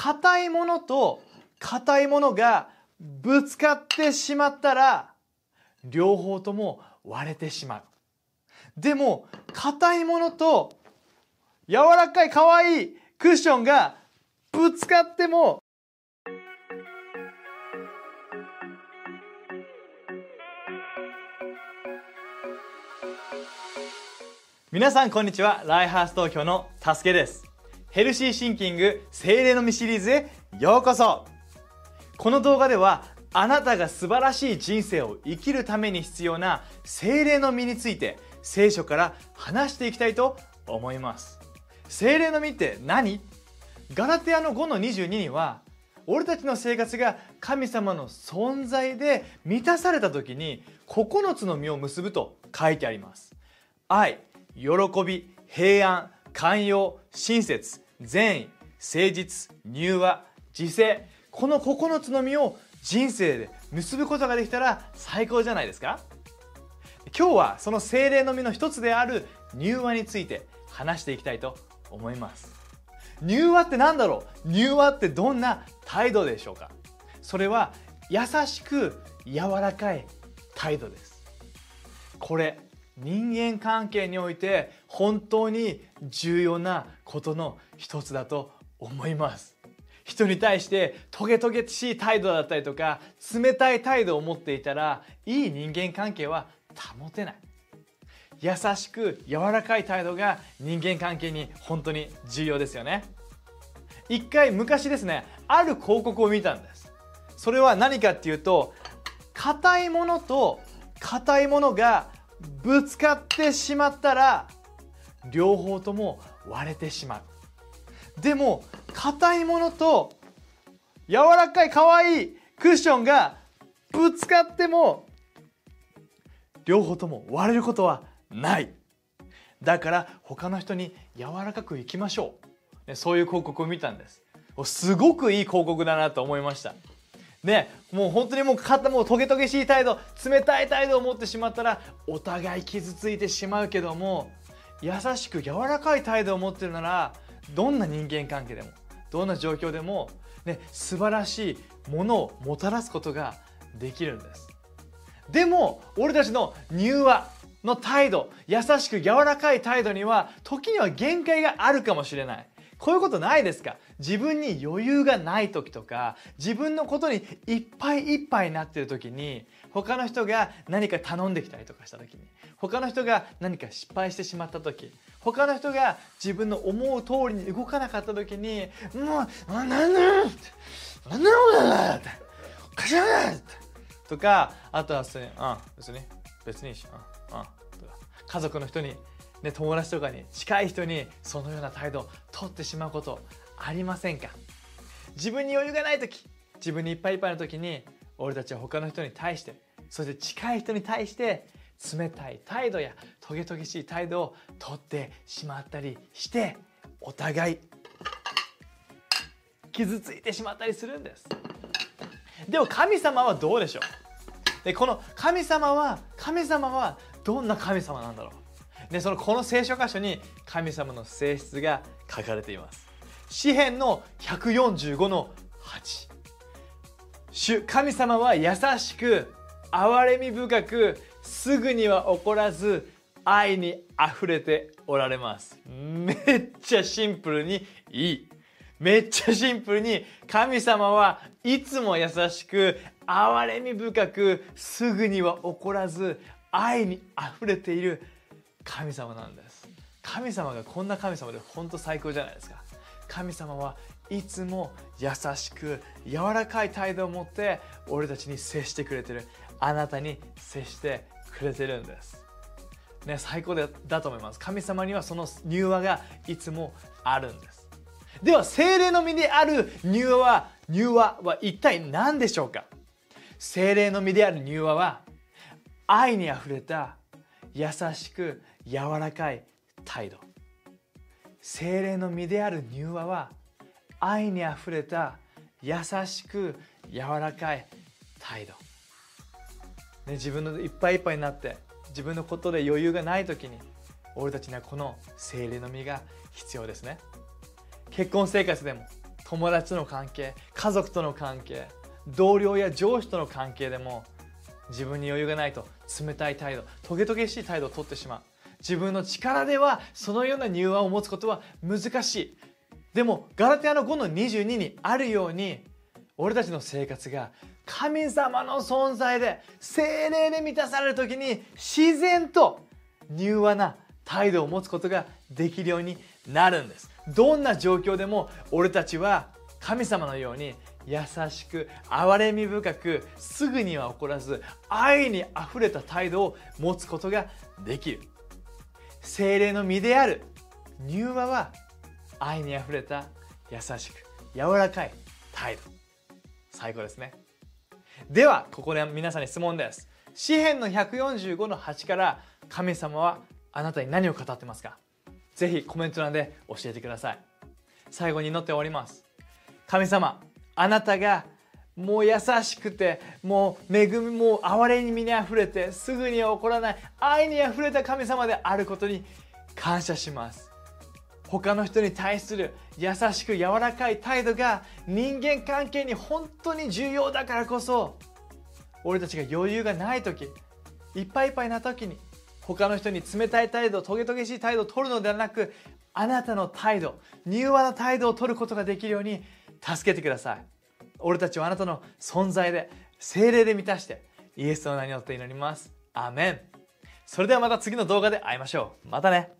硬いものと硬いものがぶつかってしまったら両方とも割れてしまう。でも硬いものと柔らかい可愛いクッションがぶつかっても皆さんこんにちは。ライハース東京のたすけです。ヘルシーシンキング精霊の実シリーズへようこそ。この動画ではあなたが素晴らしい人生を生きるために必要な精霊の実について聖書から話していきたいと思います。精霊の実って何？ガラテヤの5の22には俺たちの生活が神様の存在で満たされた時に9つの実を結ぶと書いてあります。愛喜び平安寛容親切。善意誠実柔和自制。この9つの実を人生で結ぶことができたら最高じゃないですか？今日はその精霊の実の一つである柔和について話していきたいと思います。柔和って何だろう？柔和ってどんな態度でしょうか？それは優しく柔らかい態度です。これ人間関係において本当に重要なことの一つだと思います。人に対してトゲトゲしい態度だったりとか冷たい態度を持っていたらいい人間関係は保てない。優しく柔らかい態度が人間関係に本当に重要ですよね。一回昔ですねある広告を見たんです。それは何かっていうと硬いものと硬いものがぶつかってしまったら両方とも割れてしまう。でも硬いものと柔らかい可愛いクッションがぶつかっても両方とも割れることはない。だから他の人に柔らかくいきましょう。そういう広告を見たんです。すごくいい広告だなと思いました。ね、もう本当にもう肩もうトゲトゲしい態度冷たい態度を持ってしまったらお互い傷ついてしまうけども優しく柔らかい態度を持ってるならどんな人間関係でもどんな状況でも、ね、素晴らしいものをもたらすことができるんです。でも俺たちの柔和の態度優しく柔らかい態度には時には限界があるかもしれない。こういうことないですか？自分に余裕がない時とか自分のことにいっぱいいっぱいになってる時に他の人が何か頼んできたりとかした時に他の人が何か失敗してしまった時他の人が自分の思う通りに動かなかった時に「もう何だ何だ何だ!」って「おかしらない!」とかあとは普通に「あ別に別にいいしああ」家族の人にね、友達とかに近い人にそのような態度をとってしまうことありませんか自分に余裕がない時自分にいっぱいいっぱいの時に俺たちは他の人に対してそして近い人に対して冷たい態度やトゲトゲしい態度をとってしまったりしてお互い傷ついてしまったりするんです。でも神様はどうでしょう？でこの神様は神様はどんな神様なんだろう？でそのこの聖書箇所に神様の性質が書かれています。詩篇の145の8主神様は優しく憐れみ深くすぐには怒らず愛にあふれておられます。めっちゃシンプルにいい。めっちゃシンプルに神様はいつも優しく憐れみ深くすぐには怒らず愛にあふれている神様なんです。神様がこんな神様で本当最高じゃないですか。神様はいつも優しく柔らかい態度を持って俺たちに接してくれてる。あなたに接してくれてるんです。ね最高だと思います。神様にはその柔和がいつもあるんです。では精霊の身である柔和は柔和は一体何でしょうか？精霊の身である柔和は愛にあふれた優しく柔らかい態度。精霊の身である柔和は愛にあふれた優しく柔らかい態度、ね、自分のいっぱいいっぱいになって自分のことで余裕がない時に俺たちにはこの精霊の実が必要ですね。結婚生活でも友達との関係家族との関係同僚や上司との関係でも自分に余裕がないと冷たい態度トゲトゲしい態度をとってしまう。自分の力ではそのような柔和を持つことは難しい。でもガラテアの5の22にあるように俺たちの生活が神様の存在で精霊で満たされる時に自然と柔和な態度を持つことができるようになるんです。どんな状況でも俺たちは神様のように優しく憐れみ深くすぐには怒らず愛にあふれた態度を持つことができる。精霊の身である。柔和は愛にあふれた優しく柔らかい態度。最高ですね。ではここで皆さんに質問です。詩篇の145の8から神様はあなたに何を語ってますか？ぜひコメント欄で教えてください。最後に祈って終わります。神様あなたがもう優しくてもう恵みもう憐れみにあふれてすぐには起こらない愛にあふれた神様であることに感謝します。他の人に対する優しく柔らかい態度が人間関係に本当に重要だからこそ俺たちが余裕がない時いっぱいいっぱいな時に他の人に冷たい態度トゲトゲしい態度を取るのではなくあなたの態度柔和な態度を取ることができるように助けてください。俺たちはあなたの存在で精霊で満たしてイエスの名によって祈ります。アメン。それではまた次の動画で会いましょう。またね。